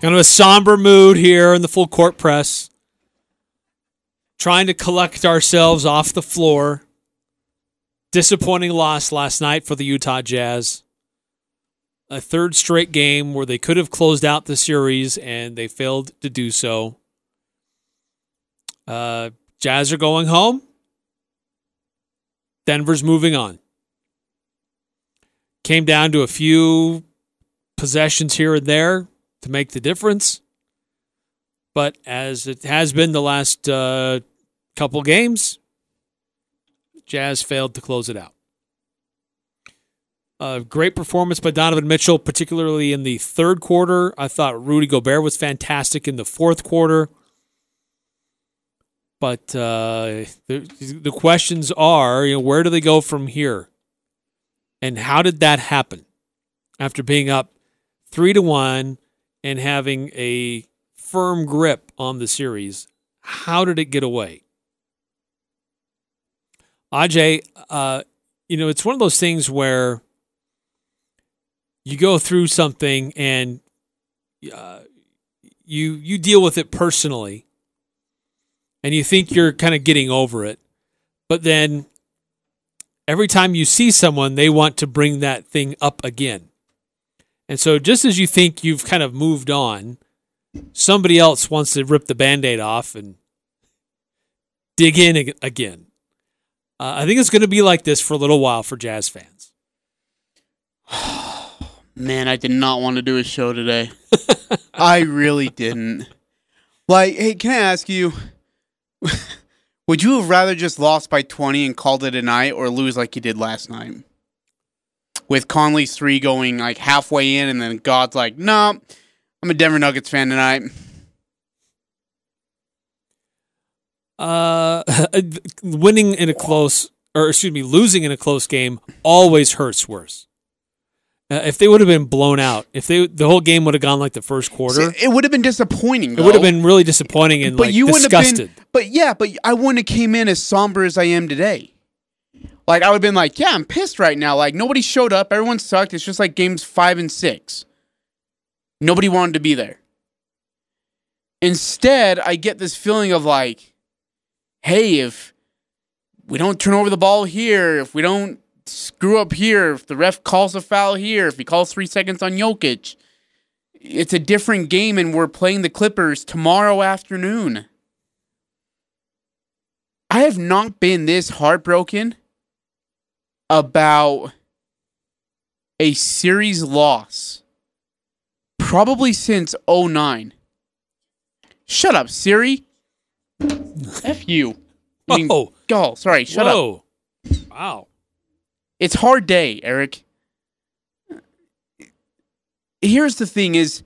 Kind of a somber mood here in the full court press. Trying to collect ourselves off the floor. Disappointing loss last night for the Utah Jazz. A third straight game where they could have closed out the series and they failed to do so. Uh, Jazz are going home. Denver's moving on came down to a few possessions here and there to make the difference. But as it has been the last uh, couple games, Jazz failed to close it out. A great performance by Donovan Mitchell, particularly in the third quarter. I thought Rudy Gobert was fantastic in the fourth quarter. But uh, the, the questions are, you know, where do they go from here? And how did that happen? After being up three to one and having a firm grip on the series, how did it get away? Ajay, uh, you know, it's one of those things where you go through something and uh, you you deal with it personally, and you think you're kind of getting over it, but then every time you see someone, they want to bring that thing up again. And so, just as you think you've kind of moved on, somebody else wants to rip the band aid off and dig in again. Uh, I think it's going to be like this for a little while for Jazz fans. Man, I did not want to do a show today. I really didn't. Like, hey, can I ask you? Would you have rather just lost by 20 and called it a night or lose like you did last night? With Conley's three going like halfway in and then God's like, no, nah, I'm a Denver Nuggets fan tonight. Uh, winning in a close, or excuse me, losing in a close game always hurts worse. Uh, if they would have been blown out, if they the whole game would have gone like the first quarter, it would have been disappointing. Though. It would have been really disappointing and but like you disgusted. Have been, but yeah, but I wouldn't have came in as somber as I am today. Like I would have been like, yeah, I'm pissed right now. Like nobody showed up, everyone sucked. It's just like games five and six. Nobody wanted to be there. Instead, I get this feeling of like, hey, if we don't turn over the ball here, if we don't screw up here, if the ref calls a foul here, if he calls three seconds on Jokic, it's a different game and we're playing the Clippers tomorrow afternoon. I have not been this heartbroken about a series loss probably since 09. Shut up, Siri. F you. I mean, Whoa. Go. Sorry, shut Whoa. up. Wow. It's hard day, Eric. Here's the thing is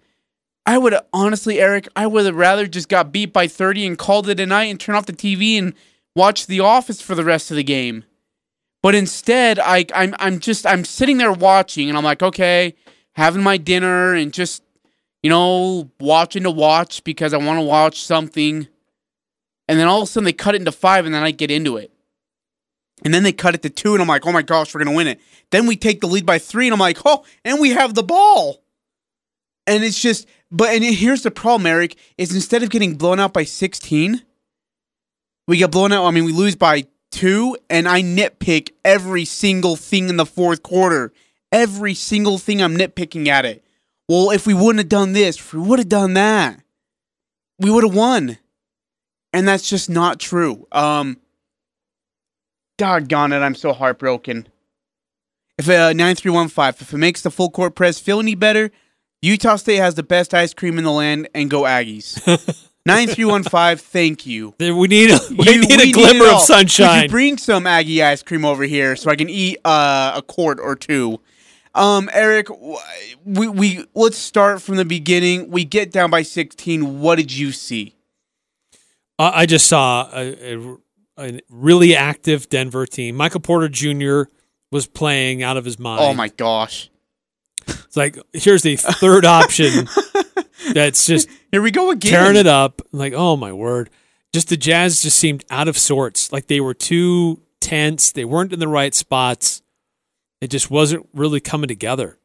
I would honestly, Eric, I would have rather just got beat by 30 and called it a night and turn off the TV and watch The Office for the rest of the game. But instead, I I'm I'm just I'm sitting there watching and I'm like, okay, having my dinner and just you know, watching to watch because I want to watch something. And then all of a sudden they cut it into 5 and then I get into it. And then they cut it to two, and I'm like, oh my gosh, we're to win it. Then we take the lead by three, and I'm like, oh, and we have the ball. And it's just, but, and here's the problem, Eric, is instead of getting blown out by 16, we get blown out. I mean, we lose by two, and I nitpick every single thing in the fourth quarter. Every single thing I'm nitpicking at it. Well, if we wouldn't have done this, if we would have done that, we would have won. And that's just not true. Um, Doggone it, I'm so heartbroken. If uh, 9315, if it makes the full court press feel any better, Utah State has the best ice cream in the land and go Aggies. 9315, thank you. We need a, we you, need we a glimmer need of sunshine. Could you bring some Aggie ice cream over here so I can eat uh, a quart or two? Um, Eric, we we let's start from the beginning. We get down by 16. What did you see? Uh, I just saw a, a, a really active Denver team. Michael Porter Jr. was playing out of his mind. Oh my gosh. It's like here's the third option that's just Here we go again. tearing it up. Like, oh my word. Just the Jazz just seemed out of sorts. Like they were too tense. They weren't in the right spots. It just wasn't really coming together.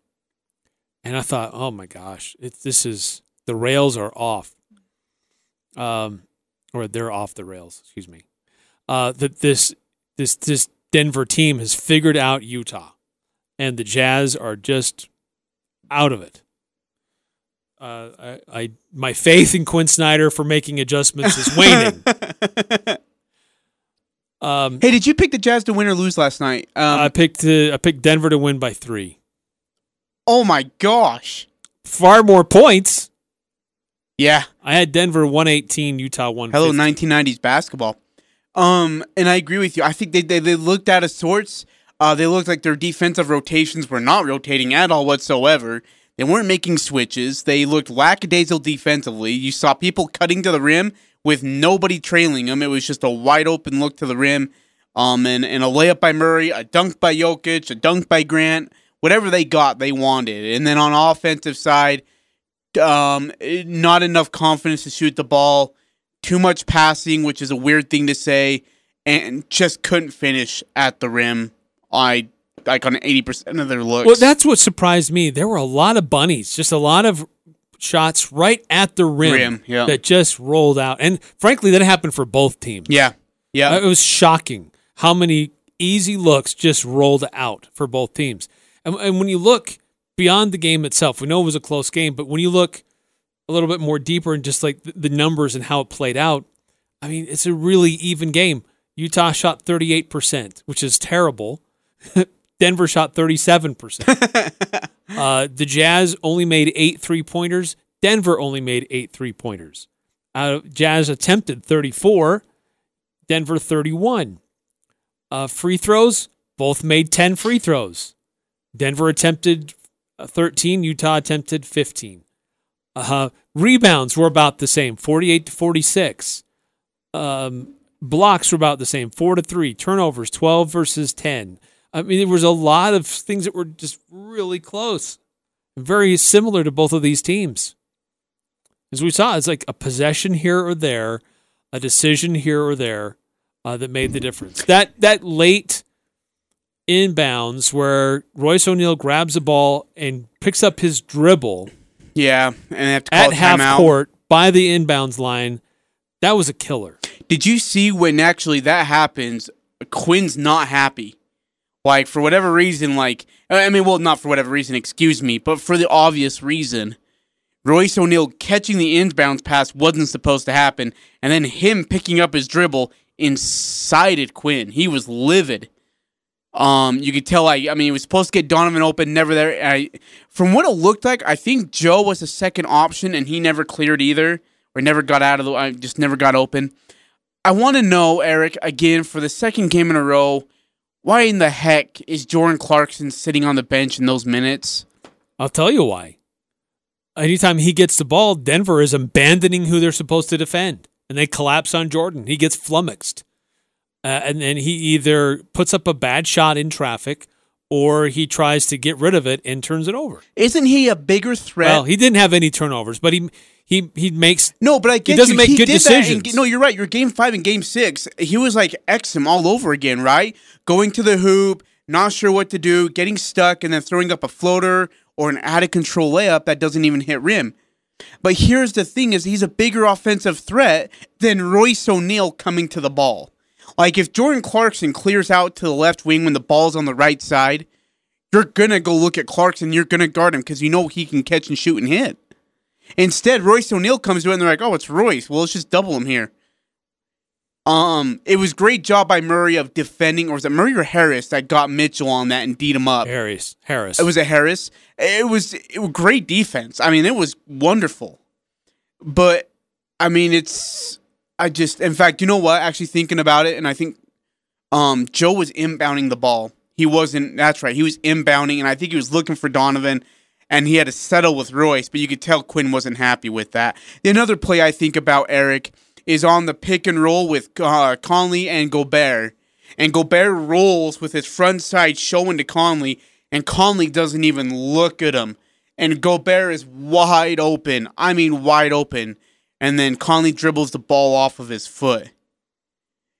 And I thought, oh my gosh, it, this is the rails are off. Um, or they're off the rails. Excuse me. Uh, that this this this Denver team has figured out Utah, and the Jazz are just out of it. Uh, I, I my faith in Quin Snyder for making adjustments is waning. um, Hey, did you pick the Jazz to win or lose last night? Um, I picked uh, I picked Denver to win by three. oh my gosh. Far more points. Yeah. I had Denver one eighteen, Utah one. Hello, 1990s basketball. Um, and I agree with you. I think they they, they looked out of sorts. Uh, they looked like their defensive rotations were not rotating at all whatsoever. They weren't making switches. They looked lackadaisical defensively. You saw people cutting to the rim with nobody trailing them. It was just a wide open look to the rim. Um, and, and a layup by Murray, a dunk by Jokic, a dunk by Grant. Whatever they got, they wanted. And then on offensive side, um, not enough confidence to shoot the ball, too much passing, which is a weird thing to say, and just couldn't finish at the rim. I like on eighty percent of their looks. Well, that's what surprised me. There were a lot of bunnies, just a lot of shots right at the rim, Rim, yeah. that just rolled out. And frankly, that happened for both teams. yeah, yeah. Uh, It was shocking how many easy looks just rolled out for both teams. And, and when you look beyond the game itself, we know it was a close game, but when you look a little bit more deeper and just like the, the numbers and how it played out, I mean, it's a really even game. Utah shot 38%, which is terrible. Denver shot 37%. uh, the Jazz only made eight three pointers. Denver only made eight three pointers. Uh, Jazz attempted 34, Denver 31. Uh, free throws, both made 10 free throws. Denver attempted uh, 13, Utah attempted 15. Uh, rebounds were about the same, 48 to 46. Um, blocks were about the same, 4 to 3. Turnovers, 12 versus 10. I mean, there was a lot of things that were just really close, very similar to both of these teams. As we saw, it's like a possession here or there, a decision here or there uh, that made the difference. That that late inbounds where Royce O'Neale grabs the ball and picks up his dribble yeah, and they have to call at half timeout. court by the inbounds line, that was a killer. Did you see when actually that happens? Quin's not happy. Like for whatever reason, like I mean, well, not for whatever reason, excuse me, but for the obvious reason, Royce O'Neale catching the inbounds pass wasn't supposed to happen, and then him picking up his dribble incited Quin. He was livid. Um, you could tell. Like, I mean, he was supposed to get Donovan open, never there. I, from what it looked like, I think Joe was the second option, and he never cleared either, or never got out of the. I just never got open. I want to know, Eric, again for the second game in a row, why in the heck is Jordan Clarkson sitting on the bench in those minutes? I'll tell you why. Anytime he gets the ball, Denver is abandoning who they're supposed to defend, and they collapse on Jordan. He gets flummoxed, uh, and then he either puts up a bad shot in traffic, or he tries to get rid of it and turns it over. Isn't he a bigger threat? Well, he didn't have any turnovers, but he he he makes No, but I get doesn't you. make he good that in- decisions. no, you're right. Your game five and game six, he was like Exum all over again, right? Going to the hoop, not sure what to do, getting stuck, and then throwing up a floater or an out of control layup that doesn't even hit rim. But here's the thing: is he's a bigger offensive threat than Royce O'Neale coming to the ball. Like if Jordan Clarkson clears out to the left wing when the ball's on the right side, you're gonna go look at Clarkson. You're gonna guard him because you know he can catch and shoot and hit. Instead, Royce O'Neale comes to it and they're like, "Oh, it's Royce. Well, let's just double him here." Um, it was great job by Murray of defending, or was it Murray or Harris that got Mitchell on that and beat him up? Harris. Harris. It was a Harris. It was it was great defense. I mean, it was wonderful. But I mean, it's I just in fact, you know what? Actually thinking about it, and I think um Joe was inbounding the ball. He wasn't. That's right. He was inbounding, and I think he was looking for Donovan, and he had to settle with Royce. But you could tell Quin wasn't happy with that. The another play I think about Eric is on the pick and roll with uh, Conley and Gobert, and Gobert rolls with his front side showing to Conley, and Conley doesn't even look at him, and Gobert is wide open. I mean, wide open, and then Conley dribbles the ball off of his foot.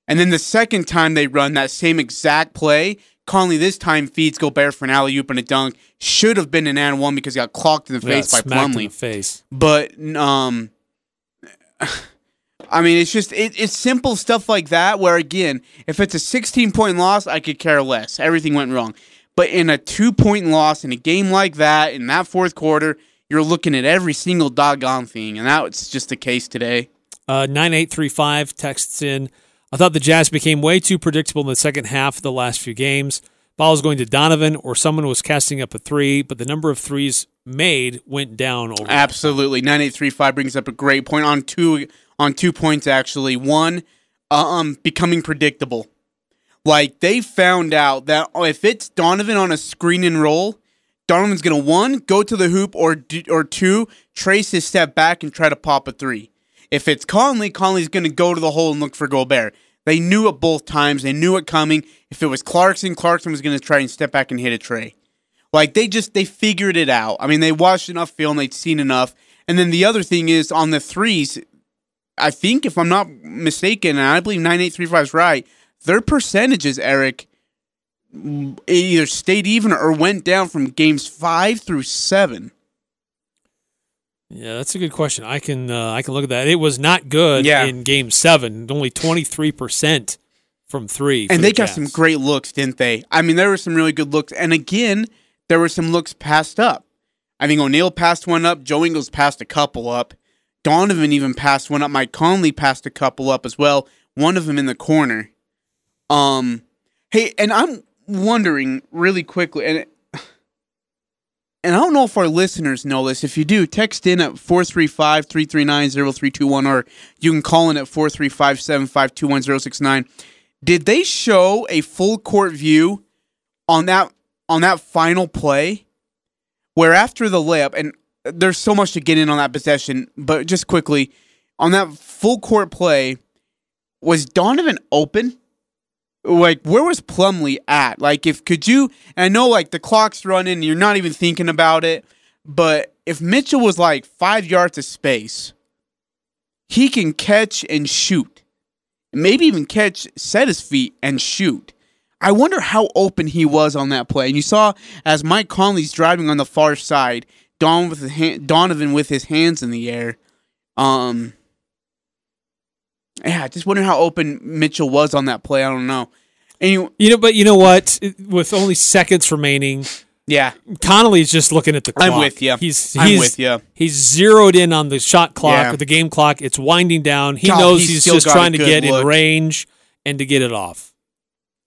And then the second time they run that same exact play, Conley this time feeds Gobert for an alley oop and a dunk. Should have been an and one because he got clocked in the Yeah, face by Plumlee. the face. But um, I mean, it's just it, it's simple stuff like that. Where again, if it's a 16 point loss, I could care less. Everything went wrong. But in a two point loss in a game like that, in that fourth quarter, you're looking at every single doggone thing, and that's just the case today. Uh, 9835 texts in. I thought the Jazz became way too predictable in the second half of the last few games. Ball was going to Donovan or someone was casting up a three, but the number of threes made went down over. Absolutely. 9835 brings up a great point on two on two points actually. One, um becoming predictable. Like they found out that if it's Donovan on a screen and roll, Donovan's going to one go to the hoop or or two trace his step back and try to pop a three. If it's Conley, Conley's going to go to the hole and look for Gobert. They knew it both times. They knew it coming. If it was Clarkson, Clarkson was going to try and step back and hit a tray. Like they just they figured it out. I mean, they watched enough film, they'd seen enough. And then the other thing is on the threes, I think if I'm not mistaken, and I believe 9835 is right, their percentages, Eric, either stayed even or went down from games five through seven. Yeah, that's a good question. I can uh, I can look at that. It was not good Yeah. in Game Seven. Only twenty three percent from three, And the they got Jazz. some great looks, didn't they? I mean, there were some really good looks. And again, there were some looks passed up. I think O'Neale passed one up. Joe Ingles passed a couple up. Donovan even passed one up. Mike Conley passed a couple up as well. One of them in the corner. Um, hey, and I'm wondering really quickly, and and I don't know if our listeners know this. If you do, text in at 435-339-0321 or you can call in at 435-752-1069. Did they show a full court view on that on that final play where after the layup and there's so much to get in on that possession, but just quickly on that full court play was Donovan open? Like where was Plumlee at? Like if could you I know like the clock's running, you're not even thinking about it, but if Mitchell was like 5 yards of space, he can catch and shoot. Maybe even catch, set his feet and shoot. I wonder how open he was on that play. And you saw as Mike Conley's driving on the far side, Don with hand, Donovan with his hands in the air. Um, yeah, I just wonder how open Mitchell was on that play. I don't know. Anyway, You know, but you know what? With only seconds remaining, yeah, Conley's just looking at the clock. I'm with ya. He's I'm he's, with ya. He's zeroed in on the shot clock Yeah. or the game clock. It's winding down. He God, knows he's he's, just trying to get look. in range and to get it off.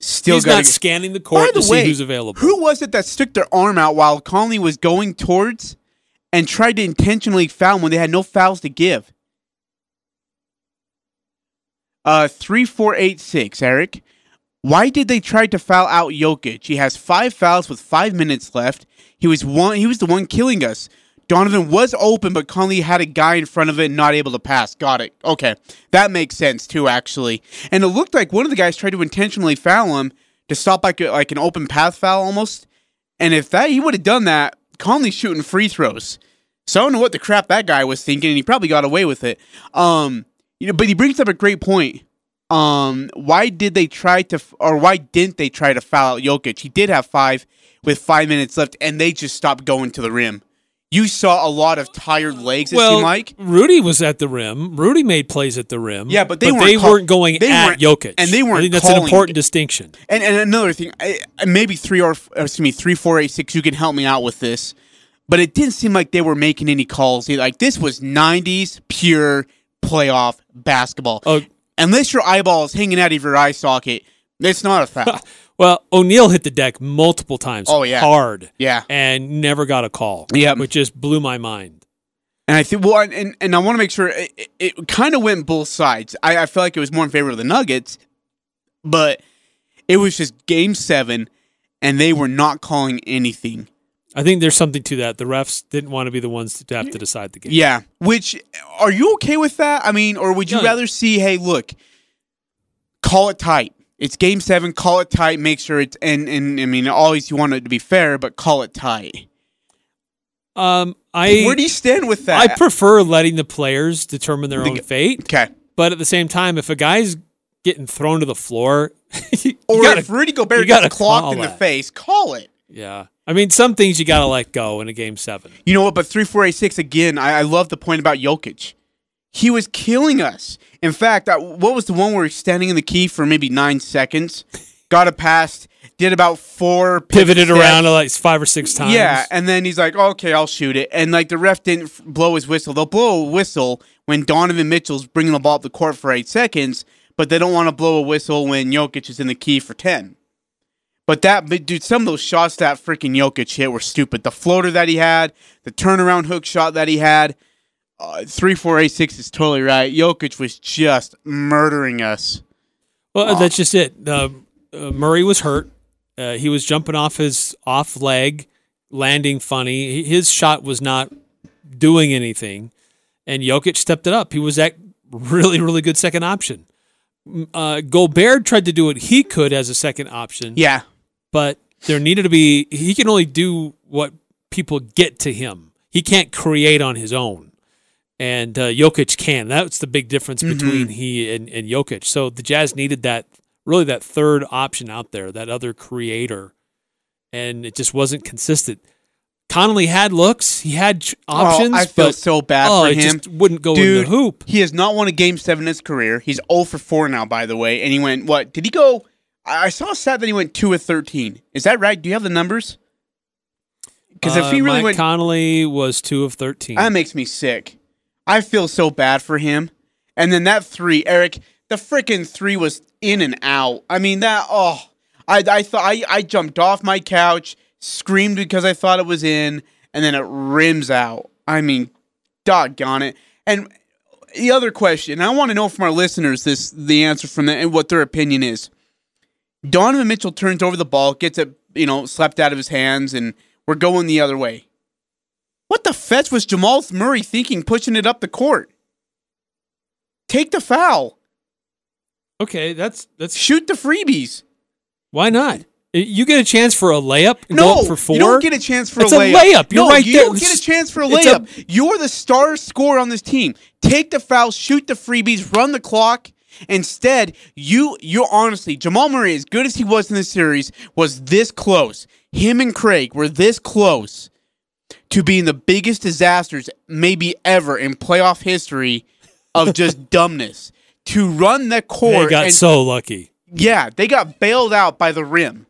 still he's got not scanning the court the to way, see who's available. Who was it that stuck their arm out while Conley was going towards and tried to intentionally foul when they had no fouls to give? Uh, three, four, eight, six. Eric, why did they try to foul out Jokic? He has five fouls with five minutes left. He was one. He was the one killing us. Donovan was open, but Conley had a guy in front of it, not able to pass. Got it. Okay, that makes sense too, actually. And it looked like one of the guys tried to intentionally foul him to stop like like an open path foul almost. And if that he would have done that, Conley's shooting free throws. So I don't know what the crap that guy was thinking, and he probably got away with it. Um, you know, but he brings up a great point. Um, why did they try to, or why didn't they try to foul out Jokic? He did have five with five minutes left, and they just stopped going to the rim. You saw a lot of tired legs. It well, seemed like. Rudy was at the rim. Rudy made plays at the rim. Yeah, but they weren't they call- not going they at weren't- Jokic, and they weren't I think that's an important distinction. And and another thing, I- maybe three or or excuse me, three, four, eight, six. You can help me out with this, but it didn't seem like they were making any calls. Like this was '90s pure playoff basketball. Oh. Unless your eyeball is hanging out of your eye socket, it's not a foul. Well, O'Neale hit the deck multiple times. Oh, yeah. hard. Yeah. and never got a call. Yeah, which just blew my mind. And I think, well, and, and, I want to make sure it, it, it kind of went both sides. I, I feel like it was more in favor of the Nuggets, but it was just game seven. and they were not calling anything. I think there's something to that. The refs didn't want to be the ones to have to decide the game. Yeah. Which are you okay with that? I mean, or would you No. rather see, hey, look, call it tight. It's game seven, call it tight, make sure it's and and I mean always you want it to be fair, but call it tight. Um, I Where do you stand with that? I prefer letting the players determine their The own fate. okay. But at the same time, if a guy's getting thrown to the floor, Or gotta- if Rudy Gobert gets clocked in the that. face, call it. Yeah. I mean, some things you got to let go in a game seven. You know what? But three, four, eight, six again. I, I love the point about Jokic. He was killing us. In fact, I, what was the one where he's standing in the key for maybe nine seconds, got a pass, did about four Pivoted around uh, like five or six times. Yeah, and then he's like, "Okay, I'll shoot it." And like the ref didn't f- blow his whistle. They'll blow a whistle when Donovan Mitchell's bringing the ball up the court for eight seconds, but they don't want to blow a whistle when Jokic is in the key for ten. But that, but dude, some of those shots that freaking Jokic hit were stupid. The floater that he had, the turnaround hook shot that he had, uh, three, four, eight, six is totally right. Jokic was just murdering us. Well, that's just it. Uh, uh, Murray was hurt. Uh, he was jumping off his off leg, landing funny. His shot was not doing anything, and Jokic stepped it up. He was that really, really good second option. Uh, Gobert tried to do what he could as a second option, Yeah, but there needed to be. He can only do what people get to him. He can't create on his own, and uh, Jokic can. That's the big difference between he and, and Jokic. So the Jazz needed that really that third option out there, that other creator, and it just wasn't consistent. Conley had looks, he had options, Oh, I feel but so bad oh, for him. just wouldn't go Dude, in the hoop. He has not won a game seven in his career. He's 0 for 4 now, by the way. And he went, what? Did he go? I saw a stat that he went 2 of 13. Is that right? Do you have the numbers? Because if Uh, he really Mike went. Conley was two of thirteen. that makes me sick. I feel so bad for him. And then that three, Eric, the freaking three was in and out. I mean, that, oh. I, I thought I, I jumped off my couch, screamed because I thought it was in, and then it rims out. I mean, doggone it. And the other question, I want to know from our listeners this the answer from them and what their opinion is. Donovan Mitchell turns over the ball, gets it, you know, slapped out of his hands, and we're going the other way. What the fetch was Jamal Murray thinking pushing it up the court? Take the foul. okay, that's that's Shoot the freebies. why not? You get a chance for a layup No, for four. you don't get a chance for It's a a layup. layup. You're no, right you there. don't get a chance for a It's a- layup. You're the star scorer on this team. Take the foul, shoot the freebies, run the clock. Instead, you you honestly, Jamal Murray, as good as he was in this series, was this close. Him and Craig were this close to being the biggest disasters maybe ever in playoff history of just dumbness. To run the court, They got and so lucky. yeah, they got bailed out by the rim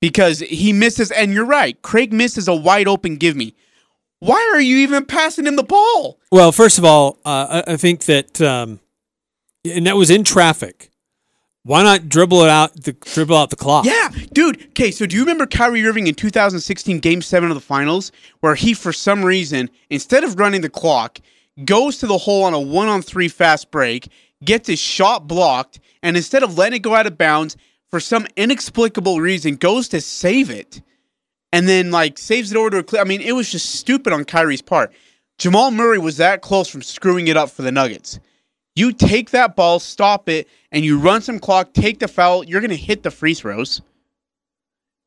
because he misses. And you're right, Craig misses a wide open give me. Why are you even passing him the ball? Well, first of all, uh, I, I think that, um, and that was in traffic. Why not dribble it out? The dribble out the clock. Yeah, dude. Okay, so do you remember Kyrie Irving in 2016 Game Seven of the Finals, where he, for some reason, instead of running the clock, goes to the hole on a one-on-three fast break, gets his shot blocked, and instead of letting it go out of bounds, for some inexplicable reason, goes to save it, and then like saves it over to a clear. I mean, it was just stupid on Kyrie's part. Jamal Murray was that close from screwing it up for the Nuggets. You take that ball, stop it, and you run some clock, take the foul, you're going to hit the free throws.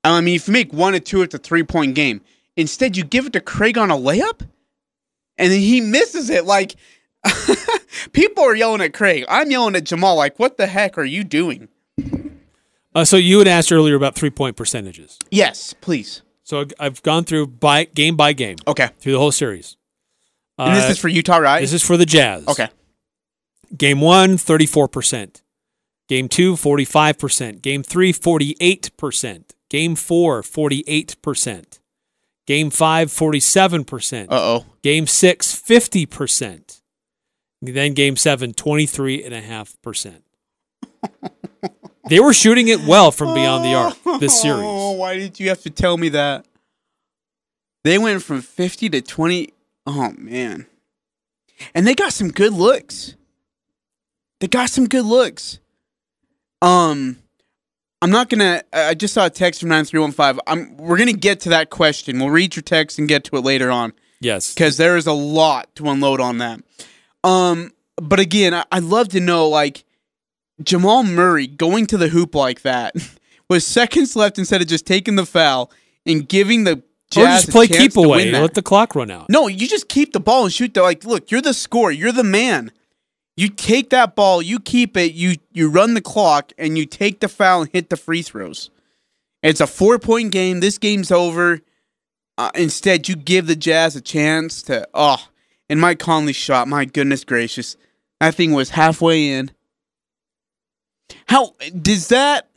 I mean, if you make one or two, it's a three point game. Instead, you give it to Craig on a layup, and then he misses it. Like, people are yelling at Craig. I'm yelling at Jamal, like, what the heck are you doing? Uh, so you had asked earlier about three point percentages. Yes, please. So I- I've gone through by game by game Okay. through the whole series. Uh, And this is for Utah, right? this is for the Jazz. okay. Game one, 34%. Game two, 45%. Game three, 48%. Game four, 48%. Game five, 47%. Uh oh. Game six, 50%. Then game seven, 23.5%. they were shooting it well from beyond the arc this Oh, series. why did you have to tell me that? They went from 50 to 20. Oh, man. And they got some good looks. They got some good looks. Um, I'm not gonna. I just saw a text from nine three one five. I'm. We're gonna get to that question. We'll read your text and get to it later on Yes. because there is a lot to unload on that. Um, but again, I, I'd love to know like Jamal Murray going to the hoop like that with seconds left instead of just taking the foul and giving the Or just play keep away. Let the clock run out. No, you just keep the ball and shoot the like look, you're the scorer, you're the man. You take that ball, you keep it, you you run the clock and you take the foul and hit the free throws. It's a 4-point game. This game's over. Uh, instead, you give the Jazz a chance to oh, and Mike Conley shot, my goodness gracious. That thing was halfway in. How does that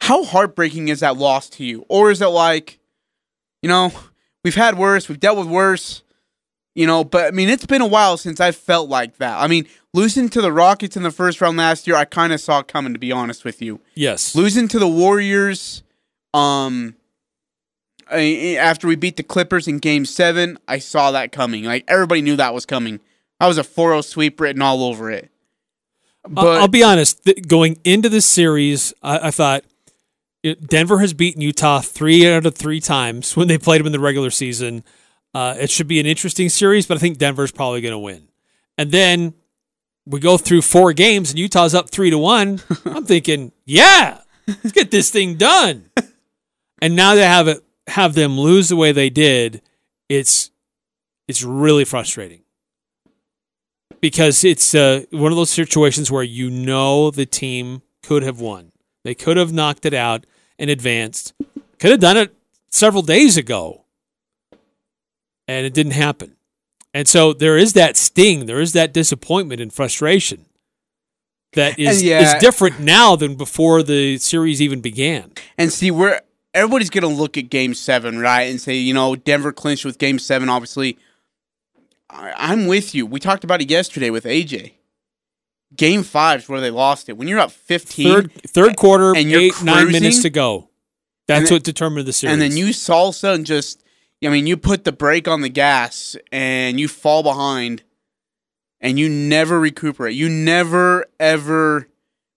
how heartbreaking is that loss to you? Or is it like you know, we've had worse, we've dealt with worse, you know, but I mean, it's been a while since I felt like that. I mean, losing to the Rockets in the first round last year, I kind of saw it coming, to be honest with you. Yes. Losing to the Warriors, um, after we beat the Clippers in game seven, I saw that coming. Like, everybody knew that was coming. I was a 4 0 sweep written all over it. I'll- But I'll be honest. Th- going into this series, I, I thought Denver has beaten Utah three out of three times when they played them in the regular season. Uh, it should be an interesting series, but I think Denver's probably going to win. And then we go through four games, and Utah's up three to one. I'm thinking, yeah, let's get this thing done. and now to have it have them lose the way they did, it's it's really frustrating because it's uh, one of those situations where you know the team could have won. They could have knocked it out and advanced. Could have done it several days ago, and it didn't happen. And so there is that sting, there is that disappointment and frustration that is yeah. is different now than before the series even began. And see, we're everybody's gonna look at Game Seven, right, and say, you know, Denver clinched with Game Seven. Obviously, I, I'm with you. We talked about it yesterday with AJ. Game Five is where they lost it. When you're up 15, Third third quarter, and you're eight nine minutes to go. That's then- what determined the series. and then you salsa and just, I mean, you put the brake on the gas and you fall behind, and you never recuperate. You never ever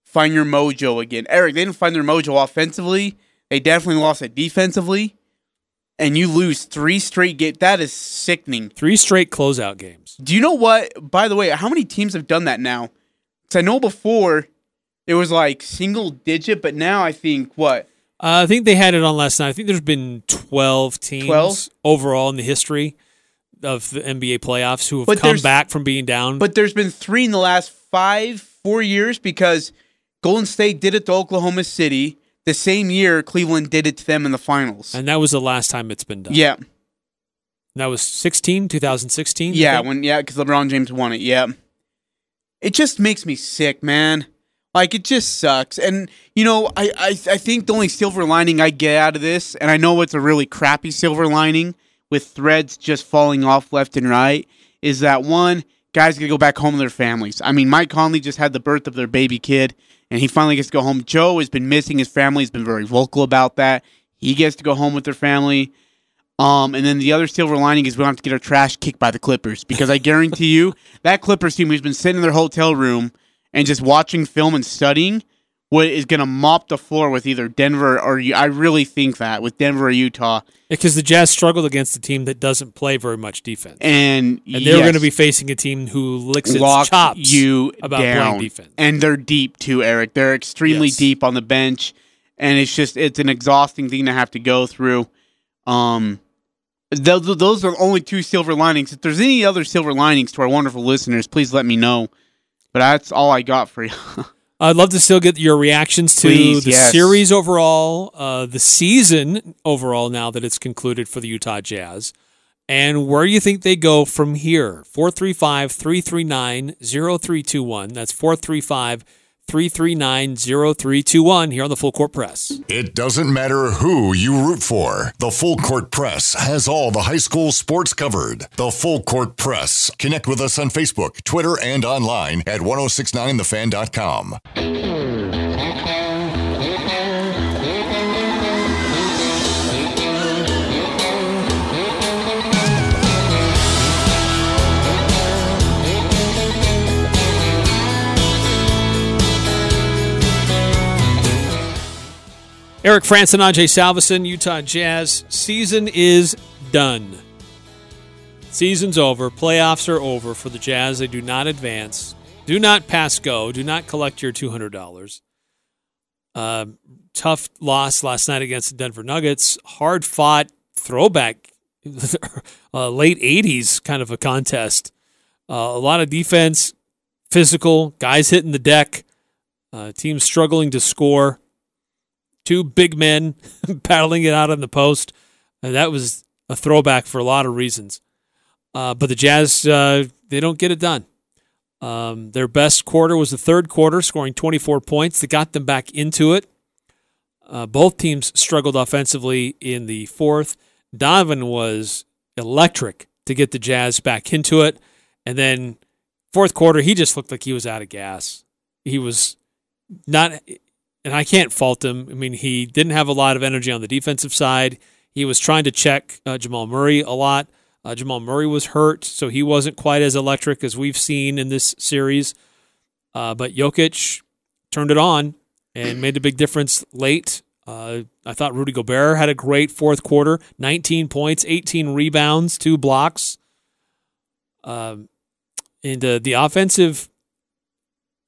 find your mojo again. Eric, they didn't find their mojo offensively. They definitely lost it defensively. And you lose three straight games. That is sickening. three straight closeout games. Do you know what? By the way, how many teams have done that now? Because I know before it was like single digit, but now I think what? Uh, I think they had it on last night. I think there's been 12 teams 12? overall in the history of the NBA playoffs who have But come back from being down. But there's been three in the last five, four years because Golden State did it to Oklahoma City. The same year, Cleveland did it to them in the finals. and that was the last time it's been done. yeah, That was 16, 2016. Yeah, when yeah, because LeBron James won it. Yeah, it just makes me sick, man. Like it just sucks. And you know, I, I I think the only silver lining I get out of this, and I know it's a really crappy silver lining with threads just falling off left and right, is that one guys gonna go back home to their families. I mean, Mike Conley just had the birth of their baby kid, and he finally gets to go home. Joe has been missing his family. He's been very vocal about that. He gets to go home with their family. Um, and then the other silver lining is we don't have to get our trash kicked by the Clippers because I guarantee you that Clippers team who's been sitting in their hotel room and just watching film and studying what is going to mop the floor with either Denver or I really think that with Denver or Utah Because the Jazz struggled against a team that doesn't play very much defense. and And they're going to be facing a team who licks its lock chops you about down. playing defense. And they're deep too, Eric. They're extremely Yes. deep on the bench, and it's just it's an exhausting thing to have to go through. Um, those, those are only two silver linings. If there's any other silver linings to our wonderful listeners, please let me know. But that's all I got for you. I'd love to still get your reactions to Please, the yes. series overall, uh, the season overall, now that it's concluded for the Utah Jazz, and where you think they go from here. 435 339 0321. That's 435 339 0321 here on the Full Court Press. It doesn't matter who you root for. The Full Court Press has all the high school sports covered. The Full Court Press. Connect with us on Facebook, Twitter, and online at 1069thefan.com. Eric Frandsen and Ajay Salvesen, Utah Jazz. Season is done. Season's over. Playoffs are over for the Jazz. They do not advance. Do not pass go. Do not collect your $200. Uh, tough loss last night against the Denver Nuggets. Hard fought throwback, uh, late 80s kind of a contest. Uh, a lot of defense, physical, guys hitting the deck, uh, teams struggling to score. Two big men battling it out on the post. And that was a throwback for a lot of reasons. Uh, but the Jazz, uh, they don't get it done. Um, their best quarter was the third quarter, scoring 24 points that got them back into it. Uh, both teams struggled offensively in the fourth. Donovan was electric to get the Jazz back into it. And then fourth quarter, he just looked like he was out of gas. He was not, and I can't fault him. I mean, he didn't have a lot of energy on the defensive side. He was trying to check uh, Jamal Murray a lot. Uh, Jamal Murray was hurt, so he wasn't quite as electric as we've seen in this series. Uh, but Jokic turned it on and made a big difference late. Uh, I thought Rudy Gobert had a great fourth quarter 19 points, 18 rebounds, two blocks. Um, and uh, the offensive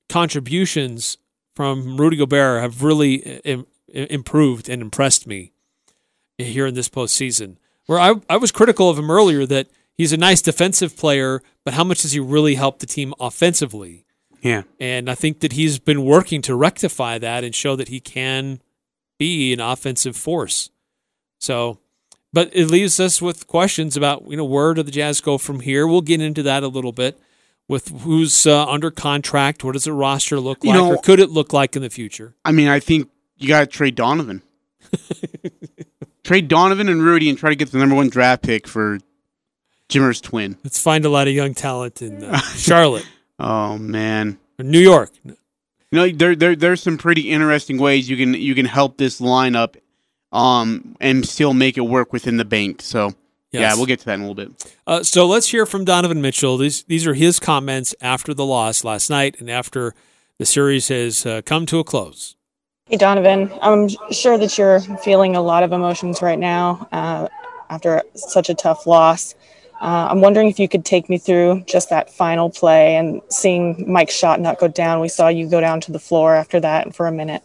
contributions from Rudy Gobert have really Im- improved and impressed me here in this postseason. Where I, I was critical of him earlier that he's a nice defensive player, but how much does he really help the team offensively? Yeah. And I think that he's been working to rectify that and show that he can be an offensive force. So, but it leaves us with questions about, you know, where do the Jazz go from here? We'll get into that a little bit with who's uh, under contract. What does the roster look You like, know- or could it look like in the future? I mean, I think you got to trade Donovan. trade Donovan and Rudy and try to get the number one draft pick for Jimmer's twin. Let's find a lot of young talent in uh, Charlotte, Oh man. or New York. You know, there, there there's some pretty interesting ways you can you can help this lineup, um, and still make it work within the bank. So yeah, we'll get to that in a little bit. Uh, so let's hear from Donovan Mitchell. These these are his comments after the loss last night and after the series has uh, come to a close. Hey, Donovan. I'm sure that you're feeling a lot of emotions right now uh, after such a tough loss. Uh, I'm wondering if you could take me through just that final play and seeing Mike's shot not go down. We saw you go down to the floor after that for a minute.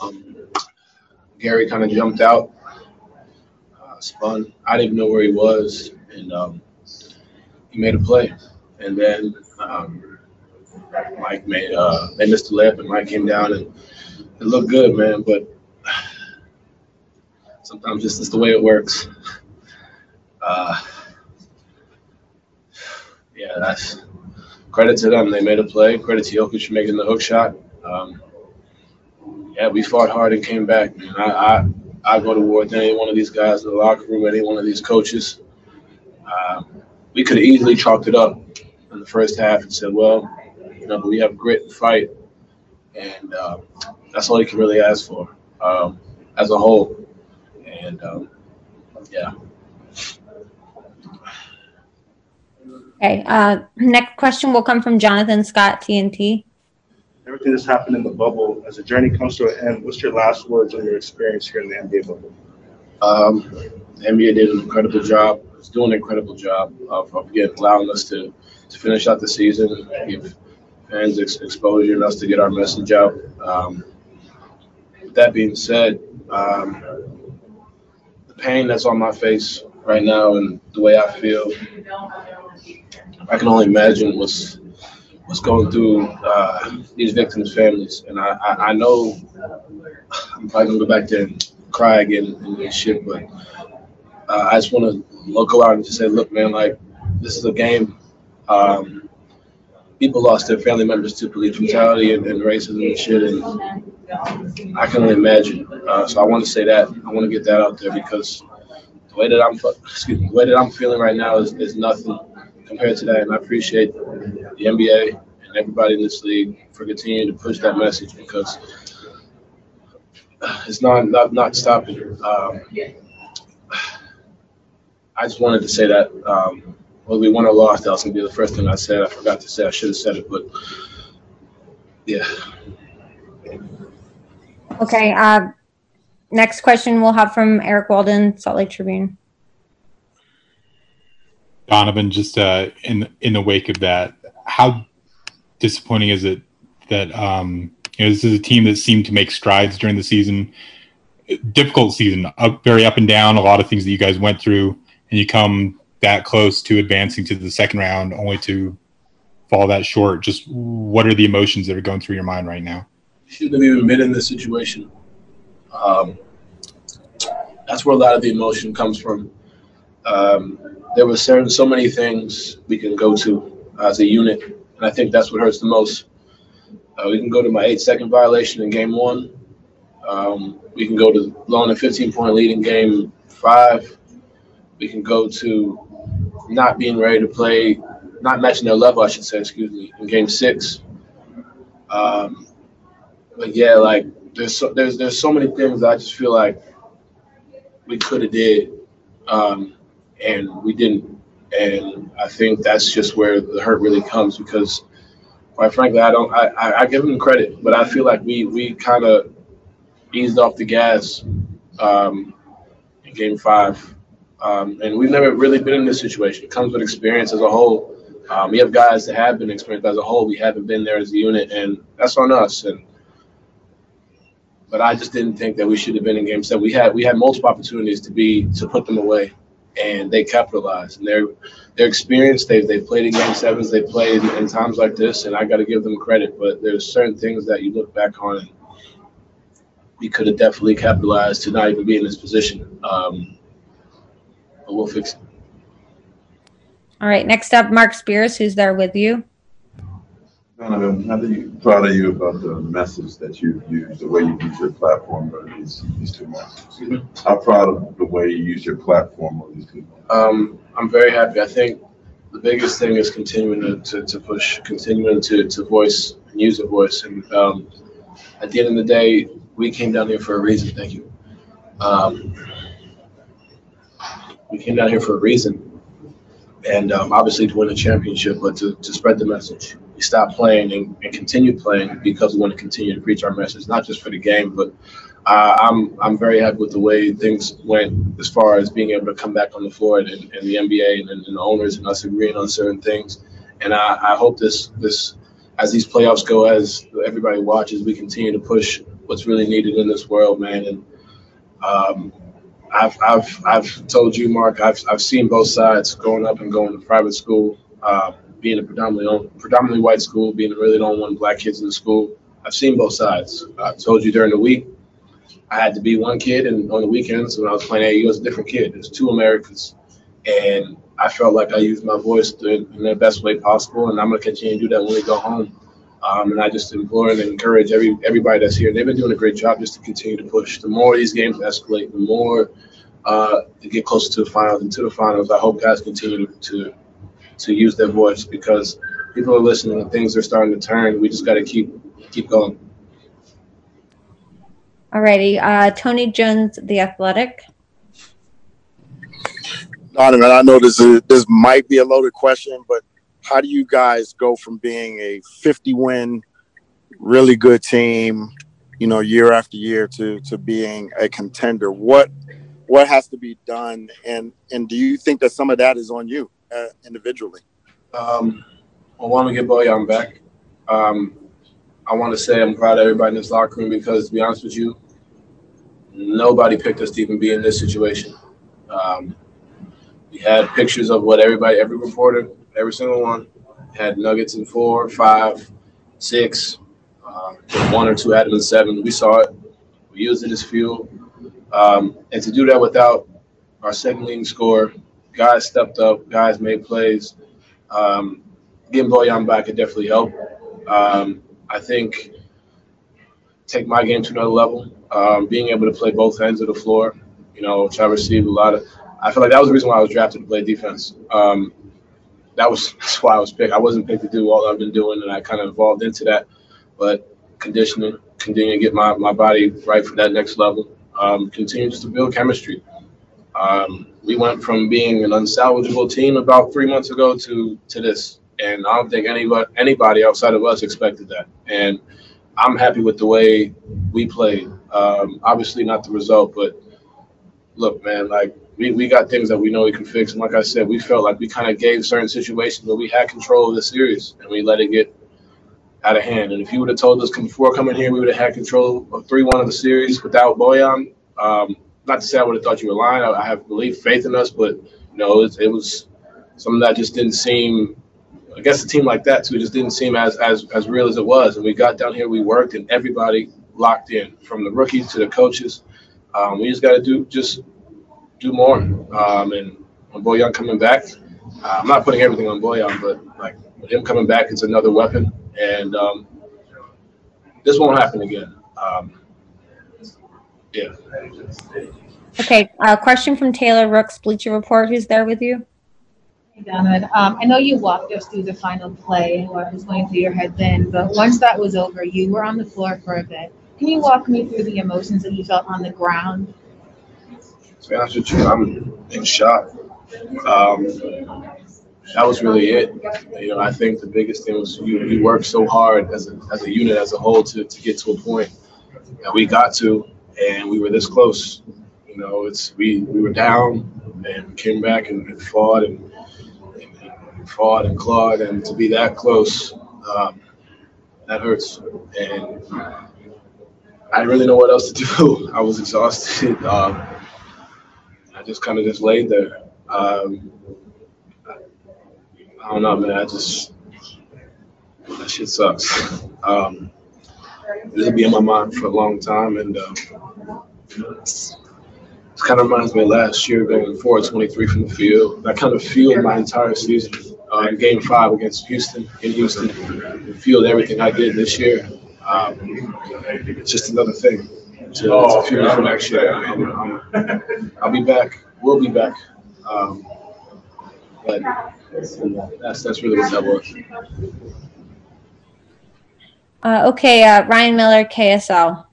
Um, Gary kind of jumped out, spun. I didn't know where he was, and um, he made a play. And then um, Mike made uh, they missed the layup, and Mike came down, and it looked good, man. But sometimes this is the way it works. Uh, yeah, that's credit to them. They made a play. Credit to Jokic for making the hook shot. Um, yeah, we fought hard and came back. Man. I, I I go to war with any one of these guys in the locker room, any one of these coaches. Um, we could have easily chalked it up in the first half and said, well, you know, we have grit and fight, and uh, that's all you can really ask for um, as a whole. And um, yeah. Okay. Uh, next question will come from Jonathan Scott, TNT. Everything that's happened in the bubble, as the journey comes to an end, what's your last words on your experience here in the NBA bubble? Um, the NBA did an incredible job. It's doing an incredible job of, of again allowing us to, to finish out the season, give fans ex- exposure, and us to get our message out. Um, with that being said, um, the pain that's on my face right now and the way I feel, I can only imagine what's what's going through uh, these victims' families, and I, I, I know I'm probably gonna go back there and cry again and, and shit, but uh, I just want to look out and just say, look, man, like this is a game. Um, people lost their family members to police brutality and, and racism and shit, and I can only imagine. Uh, so I want to say that. I want to get that out there because the way that I'm, excuse me, the way that I'm feeling right now is, is nothing compared to that, and I appreciate the NBA and everybody in this league for continuing to push that message because it's not not, not stopping. Um, I just wanted to say that um, whether we won or lost, that was gonna be the first thing I said. I forgot to say. I should have said it, but yeah. Okay. Uh, next question we'll have from Eric Walden, Salt Lake Tribune. Donovan, just uh, in in the wake of that, how disappointing is it that um, you know this is a team that seemed to make strides during the season? Difficult season, up, very up and down. A lot of things that you guys went through, and you come that close to advancing to the second round, only to fall that short. Just what are the emotions that are going through your mind right now? Shouldn't have even been in this situation. Um, that's where a lot of the emotion comes from. Um, there were certain so many things we can go to as a unit, and I think that's what hurts the most. Uh, we can go to my eight second violation in game one. Um, we can go to blowing a 15 point lead in game five. We can go to not being ready to play, not matching their level, I should say, excuse me, in game six. Um, but yeah, like there's so, there's there's so many things I just feel like we could have did, um, and we didn't. And I think that's just where the hurt really comes because, quite frankly, I don't. I, I, I give them credit, but I feel like we we kind of eased off the gas um, in Game Five, um, and we've never really been in this situation. It comes with experience as a whole. Um, we have guys that have been experienced as a whole. We haven't been there as a unit, and that's on us. And but I just didn't think that we should have been in game seven. We had we had multiple opportunities to be to put them away, and they capitalized. And they're they're experienced. They've they've played in game sevens. They played in times like this, and I got to give them credit. But there's certain things that you look back on, and we could have definitely capitalized to not even be in this position. Um, but we'll fix it. All right. Next up, Marc Spears, who's there with you. Donovan, I'm really proud of you about the message that you use, the way you use your platform on these, these two months. I'm proud of the way you use your platform on these two months. Um, I'm very happy. I think the biggest thing is continuing to, to, to push, continuing to, to voice and use a voice. And um, at the end of the day, we came down here for a reason. Thank you. Um, we came down here for a reason. And um, obviously to win a championship, but to, to spread the message. We stopped playing and, and continued playing because we want to continue to preach our message, not just for the game, but uh, I'm I'm very happy with the way things went as far as being able to come back on the floor and, and the NBA and, and, the owners and us agreeing on certain things. And I, I hope this this as these playoffs go, as everybody watches, we continue to push what's really needed in this world, man. And um, I've I've I've told you, Mark, I've I've seen both sides growing up and going to private school. Uh, being a predominantly predominantly white school, being really the only one black kids in the school. I've seen both sides. I told you during the week, I had to be one kid, and on the weekends when I was playing AAU, I was a different kid. There's two Americans, and I felt like I used my voice in the best way possible, and I'm gonna continue to do that when we go home. Um, and I just implore and encourage every everybody that's here. They've been doing a great job just to continue to push. The more these games escalate, the more uh, to get closer to the finals and to the finals. I hope guys continue to, to to use their voice because people are listening and things are starting to turn. We just got to keep keep going. Alrighty, uh, Tony Jones, The Athletic. Donovan, I know this is this might be a loaded question, but how do you guys go from being a 50 win, really good team, you know, year after year to to being a contender? What what has to be done, and and do you think that some of that is on you? uh, individually? Um, well, when we get Bojan back, um, I want to say I'm proud of everybody in this locker room because, to be honest with you, nobody picked us to even be in this situation. Um, we had pictures of what everybody, every reporter, every single one had Nuggets in four, five, six, uh, one or two had them in seven. We saw it. We used it as fuel. Um, and to do that without our second leading scorer, guys stepped up, guys made plays. Um, getting Bojan back could definitely help. Um, I think take my game to another level. Um, being able to play both ends of the floor, you know, which I received a lot of. I feel like that was the reason why I was drafted to play defense. Um, that was that's why I was picked. I wasn't picked to do all I've been doing, and I kind of evolved into that. But conditioning, continue to get my, my body right for that next level. Um, continue to build chemistry. Um, we went from being an unsalvageable team about three months ago to to this, and I don't think anybody anybody outside of us expected that. And I'm happy with the way we played. Um, obviously, not the result, but look, man, like we, we got things that we know we can fix. And like I said, we felt like we kind of gave certain situations where we had control of the series and we let it get out of hand. And if you would have told us before coming here, we would have had control of 3 1 of the series without Bojan. Um, not to say I would have thought you were lying. I, I have belief, faith in us, but you know, it, it was something that just didn't seem. I guess a team like that too just didn't seem as as as real as it was. And we got down here, we worked, and everybody locked in, from the rookies to the coaches. Um, we just got to do just do more. Um, and when Bojan coming back, uh, I'm not putting everything on Bojan, but like with him coming back, it's another weapon, and um, this won't happen again. Um, yeah. Okay, uh, question from Taylor Rooks, Bleacher Report. Who's there with you? Hey, Donovan. Um, I know you walked us through the final play and what was going through your head then, but once that was over, you were on the floor for a bit. Can you walk me through the emotions that you felt on the ground? To be honest with you, I'm in shock. Um, that was really it. You know, I think the biggest thing was you, you worked so hard as a, as a unit, as a whole, to, to get to a point that we got to, and we were this close. You know, it's we, we were down and came back and, and fought and, and, and, fought and clawed, and to be that close, um, that hurts. And I didn't really know what else to do. I was exhausted. Um, just kind of just laid there. Um, I don't know, man. I just that shit sucks. Um, it'll be in my mind for a long time, and uh, it kind of reminds me of last year going 4 23 from the field. That kind of fueled my entire season. Uh, Game Five against Houston, in Houston, fueled everything I did this year. Um, it's just another thing to, to fuel for next year. I'm, I'm, I'll be back. We'll be back. Um, but that's that's really what that was. Uh, okay, uh, Ryan Miller, KSL.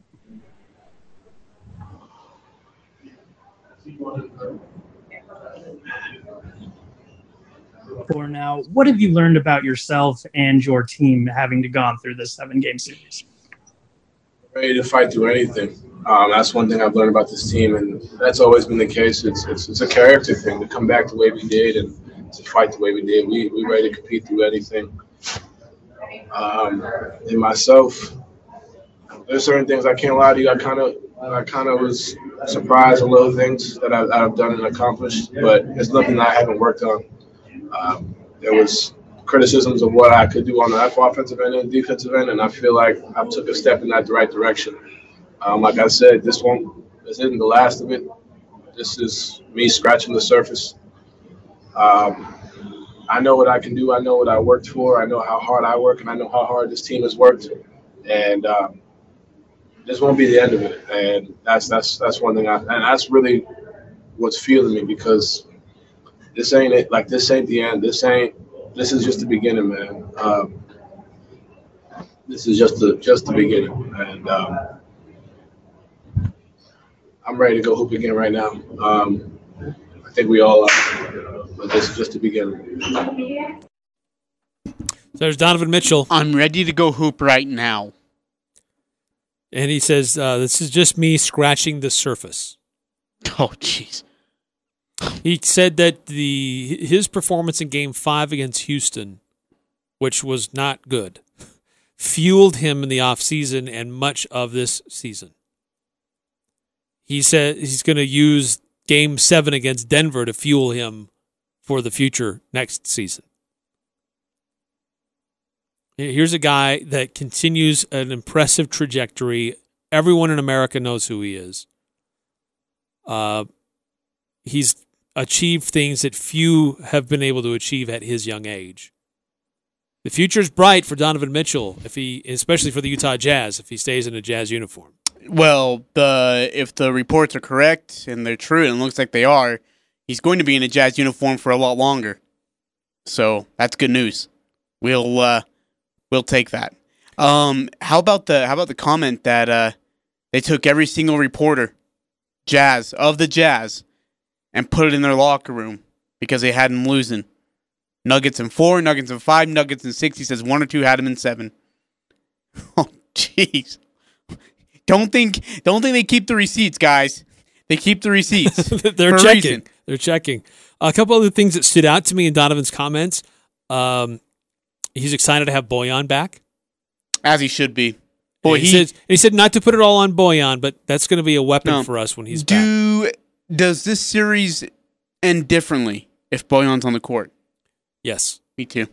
For now, what have you learned about yourself and your team having to gone through this seven game series? Ready to fight through anything. Um, that's one thing I've learned about this team, and that's always been the case. It's, it's, it's a character thing to come back the way we did and to fight the way we did. We we ready to compete through anything. Um, and myself, there's certain things I can't lie to you. I kind of I kind of was surprised at little things that I've, I've, done and accomplished, but it's nothing I haven't worked on. Um, there was criticisms of what I could do on the offensive end and defensive end, and I feel like I took a step in that right direction. Um, like I said, this won't this isn't the last of it. This is me scratching the surface. Um, I know what I can do. I know what I worked for. I know how hard I work, and I know how hard this team has worked. And um, this won't be the end of it. And that's that's that's one thing. I, and that's really what's fueling me because this ain't it. Like this ain't the end. This ain't. This is just the beginning, man. Um, this is just the just the beginning, and um, I'm ready to go hoop again right now. Um, I think we all are, but this is just the beginning. So there's Donovan Mitchell. I'm ready to go hoop right now. And he says, uh, This is just me scratching the surface. Oh, jeez. He said that the his performance in game five against Houston, which was not good, fueled him in the offseason and much of this season. He said he's going to use game seven against Denver to fuel him for the future next season. Here's a guy that continues an impressive trajectory. Everyone in America knows who he is. Uh, he's achieved things that few have been able to achieve at his young age. The future is bright for Donovan Mitchell if he, especially for the Utah Jazz, if he stays in a Jazz uniform. Well, the if the reports are correct and they're true, and it looks like they are, he's going to be in a Jazz uniform for a lot longer. So that's good news. We'll uh, we'll take that. Um, how about the how about the comment that uh, they took every single reporter, Jazz of the Jazz, and put it in their locker room because they had him losing. Nuggets in four, Nuggets in five, Nuggets in six. He says one or two had him in seven. Oh, jeez. Don't think don't think they keep the receipts, guys. They keep the receipts. They're checking. They're checking. A couple other things that stood out to me in Donovan's comments. Um, he's excited to have Bojan back. As he should be. Boy, he, he, said he said not to put it all on Bojan, but that's going to be a weapon No. for us when he's back. Do does this series end differently if Bojan's on the court? Yes. Me too.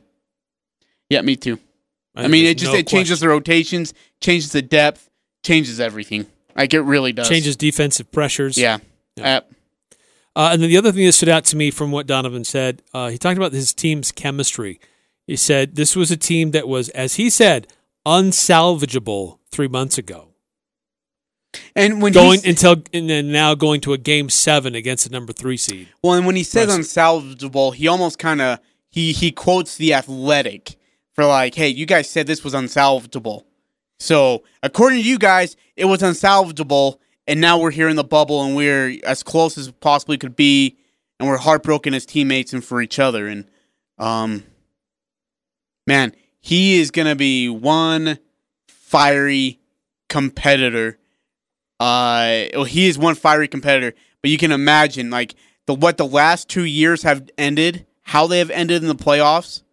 Yeah, me too. I, think mean, it just no it changes the rotations, changes the depth, changes everything. Like it really does. changes defensive pressures. Yeah. Yeah. Uh, and then the other thing that stood out to me from what Donovan said, uh, he talked about his team's chemistry. He said this was a team that was, as he said, unsalvageable three months ago. And when Going until and then now going to a game seven against the number three seed. well, and when he says unsalvageable, he almost kind of he he quotes the athletic for like, "Hey, you guys said this was unsalvageable." So, according to you guys, it was unsalvageable, and now we're here in the bubble, and we're as close as possibly could be, and we're heartbroken as teammates and for each other. And, um, man, he is gonna be one fiery competitor. Uh, well, he is one fiery competitor, but you can imagine like the what the last two years have ended, how they have ended in the playoffs.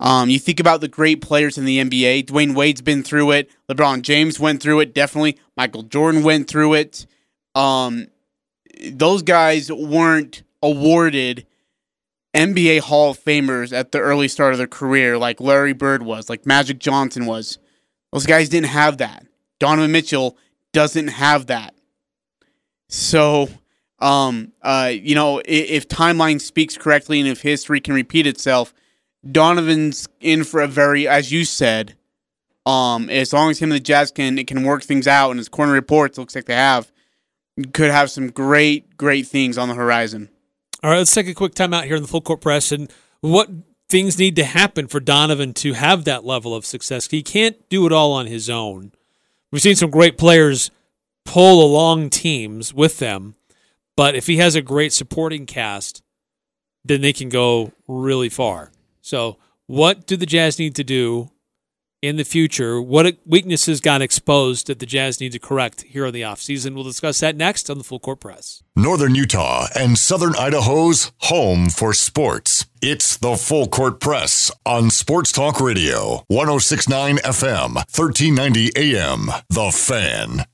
Um, you think about the great players in the NBA. Dwyane Wade's been through it. LeBron James went through it. Definitely, Michael Jordan went through it. Um, those guys weren't awarded NBA Hall of Famers at the early start of their career, like Larry Bird was, like Magic Johnson was. Those guys didn't have that. Donovan Mitchell doesn't have that. So, um, uh, you know, if, if timeline speaks correctly and if history can repeat itself, Donovan's in for a very, as you said, um, as long as him and the Jazz can it can work things out, and his corner reports looks like they have, could have some great, great things on the horizon. All right, let's take a quick time out here in the full court press and what things need to happen for Donovan to have that level of success. He can't do it all on his own. We've seen some great players pull along teams with them, but if he has a great supporting cast, then they can go really far. So, what do the Jazz need to do in the future? What weaknesses got exposed that the Jazz need to correct here in the offseason? We'll discuss that next on the Full Court Press. Northern Utah and Southern Idaho's home for sports. It's the Full Court Press on Sports Talk Radio, 1069 FM, 1390 AM. The Fan.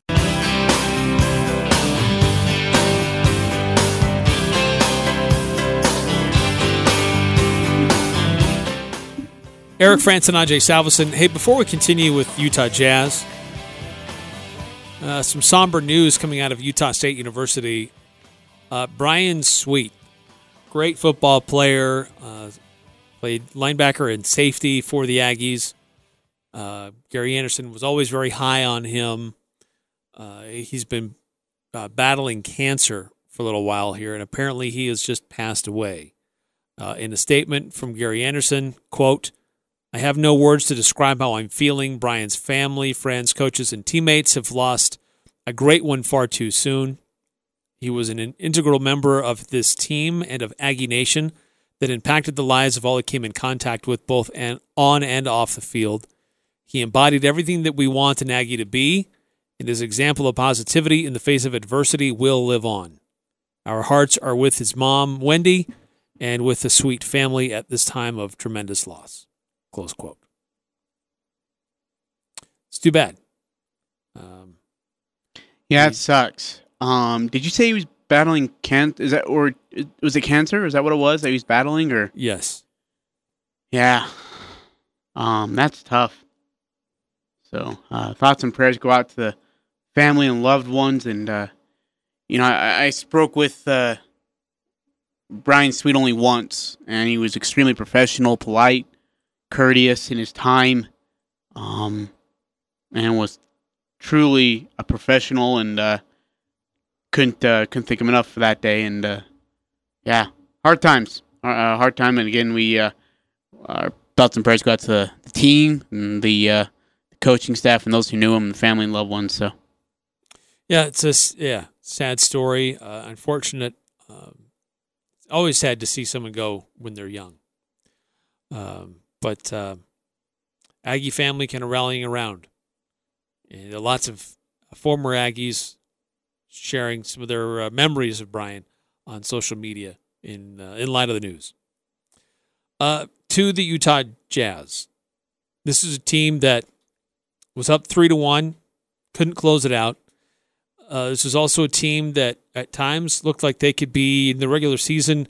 Eric Frandsen and Ajay Salvesen. Hey, before we continue with Utah Jazz, uh, some somber news coming out of Utah State University. Uh, Brian Sweet, great football player, uh, played linebacker and safety for the Aggies. Uh, Gary Anderson was always very high on him. Uh, he's been uh, battling cancer for a little while here, and apparently he has just passed away. In a statement from Gary Anderson, quote, I have no words to describe how I'm feeling. Brian's family, friends, coaches, and teammates have lost a great one far too soon. He was an integral member of this team and of Aggie Nation that impacted the lives of all he came in contact with, both on and off the field. He embodied everything that we want an Aggie to be, and his example of positivity in the face of adversity will live on. Our hearts are with his mom, Wendy, and with the sweet family at this time of tremendous loss. Close quote. It's too bad. Um, Yeah, it sucks. Um, did you say he was battling can? Is that or was it cancer? Is that what it was that he was battling? Or yes, yeah. Um, that's tough. So uh, thoughts and prayers go out to the family and loved ones, and uh, you know I, I spoke with uh, Brian Sweet only once, and he was extremely professional, polite, courteous in his time, um, and was truly a professional and uh, couldn't uh, couldn't thank him enough for that day. And uh, yeah, hard times, uh, uh, hard time. And again, we uh, our thoughts and prayers go out to the, team and the, uh, coaching staff and those who knew him, the family and loved ones. So yeah, it's a yeah sad story. Unfortunate. Um, always sad to see someone go when they're young. Um, but uh, Aggie family kind of rallying around, And lots of former Aggies sharing some of their uh, memories of Brian on social media in uh, in light of the news. Uh, to the Utah Jazz, this is a team that was up three to one, couldn't close it out. Uh, this is also a team that at times looked like they could be in the regular season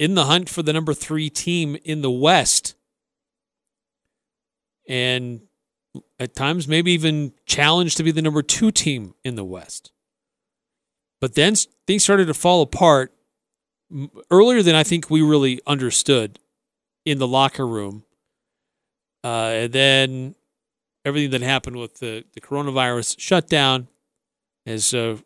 in the hunt for the number three team in the West. And at times, maybe even challenged to be the number two team in the West. But then things started to fall apart earlier than I think we really understood in the locker room. Uh, and then everything that happened with the, the coronavirus shutdown, as uh,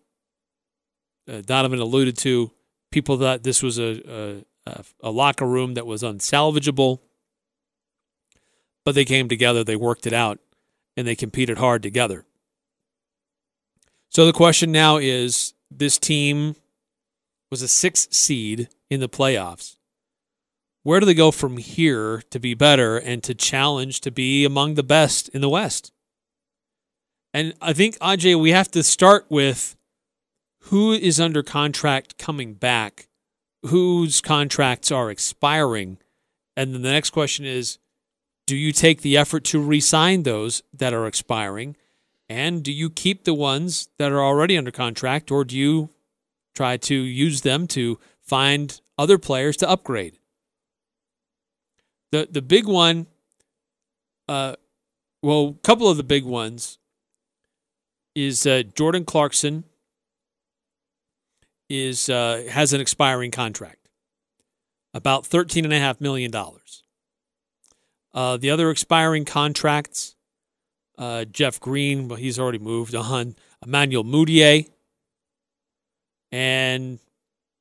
uh, Donovan alluded to, people thought this was a, a, a locker room that was unsalvageable. But they came together, they worked it out, and they competed hard together. So the question now is this team was a six seed in the playoffs. Where do they go from here to be better and to challenge to be among the best in the West? And I think, Aj, we have to start with who is under contract coming back, whose contracts are expiring. And then the next question is do you take the effort to re sign those that are expiring? And do you keep the ones that are already under contract, or do you try to use them to find other players to upgrade? The the big one, uh, well, a couple of the big ones is uh, Jordan Clarkson is uh, has an expiring contract, about thirteen and a half million dollars. Uh, the other expiring contracts uh, Jeff Green, but he's already moved on. Emmanuel Mudiay. And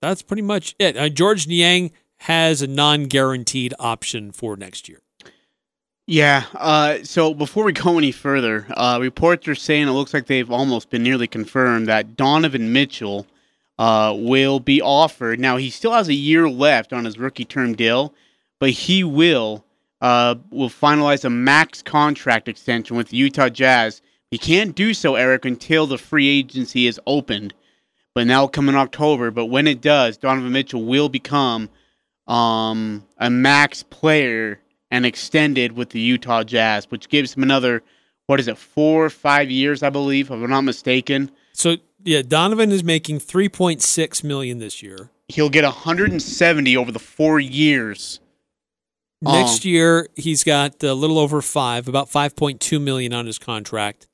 that's pretty much it. Uh, Georges Niang has a non guaranteed option for next year. Yeah. Uh, so before we go any further, uh, reports are saying it looks like they've almost been nearly confirmed that Donovan Mitchell uh, will be offered. Now, he still has a year left on his rookie term deal, but he will uh, will finalize a max contract extension with the Utah Jazz. He can't do so, Eric, until the free agency is opened. But now come in October. But when it does, Donovan Mitchell will become um, a max player and extended with the Utah Jazz, which gives him another, what is it, four or five years, I believe, if I'm not mistaken. So yeah, Donovan is making 3.6 million this year. He'll get 170 over the four years Next um, year, he's got a little over five, about 5.2 million on his contract.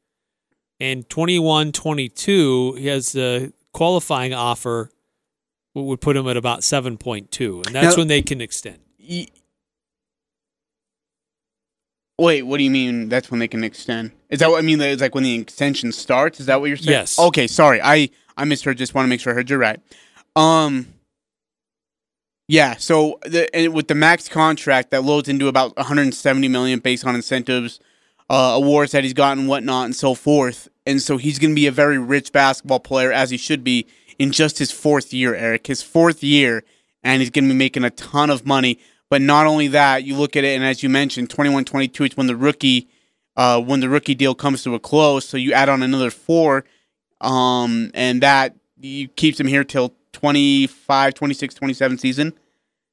And 21 22, he has a qualifying offer, would put him at about 7.2. And that's now, when they can extend. Wait, what do you mean that's when they can extend? Is that what I mean? It's like when the extension starts? Is that what you're saying? Yes. Okay, sorry. I, I misheard. Just want to make sure I heard you right. Um, yeah, so the, with the max contract that loads into about 170 million based on incentives, uh, awards that he's gotten, whatnot, and so forth. And so he's going to be a very rich basketball player, as he should be, in just his fourth year, Eric. His fourth year, and he's going to be making a ton of money. But not only that, you look at it, and as you mentioned, 21 22, it's when the rookie. Uh, when the rookie deal comes to a close, so you add on another four, um, and that you keeps him here till 25, 26, 27 season,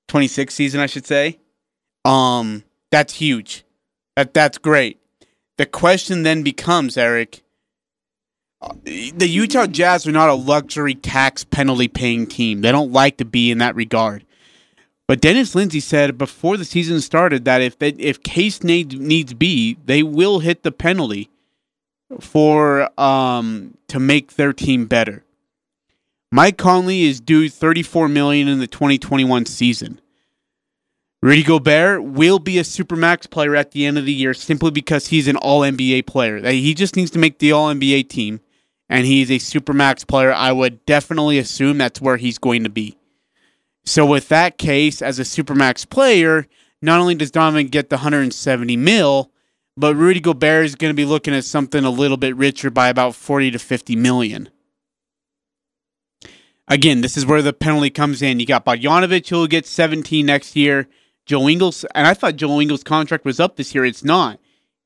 26 season, I should say. Um, that's huge. That that's great. The question then becomes, Eric, uh, the Utah Jazz are not a luxury tax penalty paying team. They don't like to be in that regard. But Dennis Lindsey said before the season started that if they, if case need, needs be, they will hit the penalty for um, to make their team better. Mike Conley is due 34 million in the 2021 season. Rudy Gobert will be a supermax player at the end of the year simply because he's an all NBA player. He just needs to make the all NBA team and he's a supermax player. I would definitely assume that's where he's going to be. So with that case as a supermax player, not only does Donovan get the 170 mil, but Rudy Gobert is going to be looking at something a little bit richer by about 40 to 50 million. Again, this is where the penalty comes in. You got Bogdanovich who will get 17 next year. Joe Ingles, and I thought Joe Ingles' contract was up this year. It's not.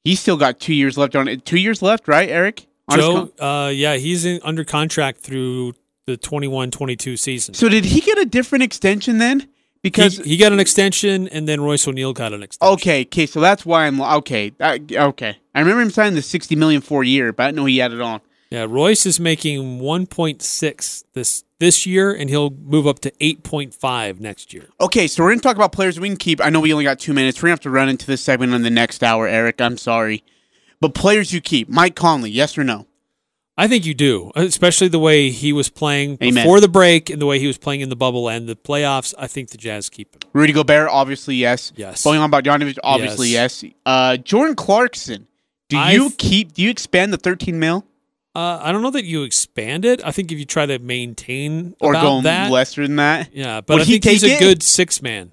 He's still got two years left on it. Two years left, right, Eric? Joe, uh, yeah, he's in, under contract through the 21-22 season. so did he get a different extension then? Because he, he got an extension, and then Royce O'Neale got an extension. okay, okay, so that's why I'm okay. that- okay, I remember him signing the sixty million for a year, but I know he had it on. Yeah, Royce is making 1.6 this this year, and he'll move up to 8.5 next year. Okay, so we're gonna talk about players we can keep. I know we only got two minutes. We're gonna have to run into this segment on the next hour, Eric. I'm sorry, but players you keep. Mike Conley, yes or no? I think you do, especially the way he was playing Amen. before the break and the way he was playing in the bubble and the playoffs. I think the Jazz keep him. Rudy Gobert, obviously yes. Yes. Going on about Bogdanovich, obviously yes. Uh, Jordan Clarkson, do you I've- keep? Do you expand the 13 mil Uh, I don't know that you expand it. I think if you try to maintain or about go that, lesser than that? yeah. But Would I he think he's take a good six man.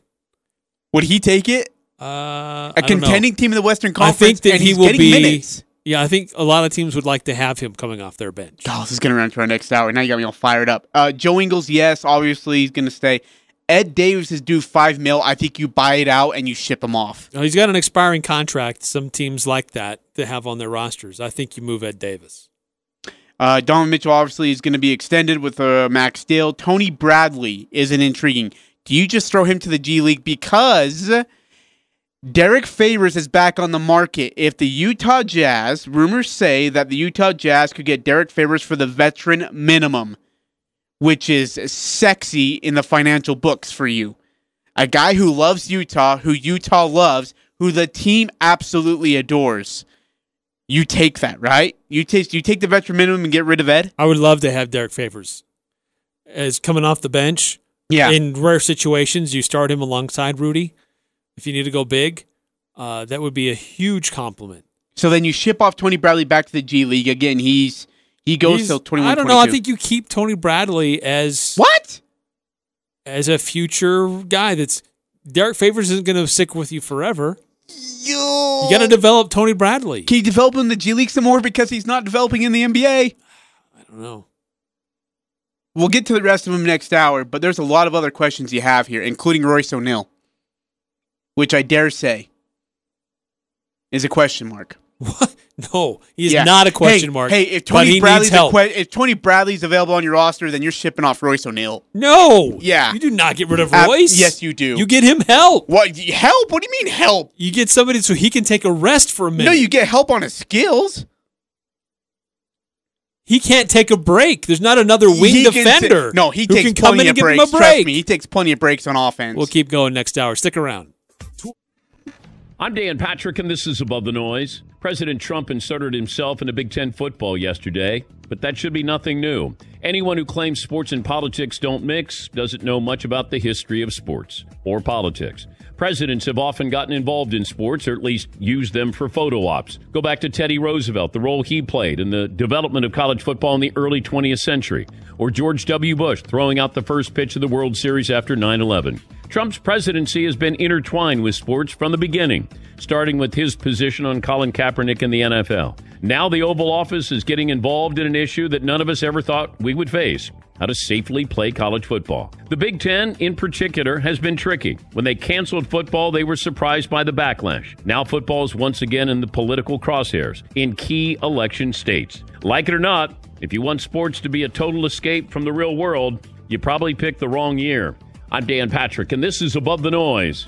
Would he take it? Uh, A I don't know. contending team in the Western Conference. I think that and he will be. minutes. Yeah, I think a lot of teams would like to have him coming off their bench. Oh, this is gonna run to our next hour. Now you got me all fired up. Uh, Joe Ingles, yes, obviously he's gonna stay. Ed Davis is due five mil. I think you buy it out and you ship him off. Oh, he's got an expiring contract. Some teams like that to have on their rosters. I think you move Ed Davis. Uh, Donovan Mitchell obviously is going to be extended with uh, Max Deal. Tony Bradley is an intriguing. Do you just throw him to the G League because Derrick Favors is back on the market? If the Utah Jazz, rumors say that the Utah Jazz could get Derrick Favors for the veteran minimum, which is sexy in the financial books for you. A guy who loves Utah, who Utah loves, who the team absolutely adores. You take that, right? You take you take the veteran minimum and get rid of Ed. I would love to have Derrick Favors as coming off the bench. Yeah. In rare situations, you start him alongside Rudy. If you need to go big, uh, that would be a huge compliment. So then you ship off Tony Bradley back to the G League again. He's he goes He's- till twenty one. I don't know. I think you keep Tony Bradley as what as a future guy. That's Derrick Favors isn't going to stick with you forever. you, You got to develop Tony Bradley. Can you develop him in the G League some more because he's not developing in the NBA? I don't know. We'll get to the rest of them next hour, but there's a lot of other questions you have here, including Royce O'Neale, which I dare say is a question mark. What? No, he's Yeah. not a question Hey, mark. Hey, if Tony Bradley's que- if Tony Bradley's available on your roster, then you're shipping off Royce O'Neale. no, Yeah. you do not get rid of Uh, Royce. yes, you do. You get him help. What help? What do you mean help? You get somebody so he can take a rest for a minute. No, you get help on his skills. He can't take a break. There's not another wing He defender. ta- no, he takes can come plenty in of breaks. Trust me, he takes plenty of breaks on offense. We'll keep going next hour. Stick around. I'm Dan Patrick, and this is Above the Noise. President Trump inserted himself into Big Ten football yesterday, but that should be nothing new. Anyone who claims sports and politics don't mix doesn't know much about the history of sports or politics. Presidents have often gotten involved in sports, or at least used them for photo ops. Go back to Teddy Roosevelt, the role he played in the development of college football in the early 20th century, or George W. Bush throwing out the first pitch of the World Series after 9 11. Trump's presidency has been intertwined with sports from the beginning, starting with his position on Colin Kaepernick in the NFL. Now the Oval Office is getting involved in an issue that none of us ever thought we would face how to safely play college football. The Big Ten, in particular, has been tricky. When they canceled football, they were surprised by the backlash. Now football is once again in the political crosshairs in key election states. Like it or not, if you want sports to be a total escape from the real world, you probably picked the wrong year. I'm Dan Patrick, and this is Above the Noise.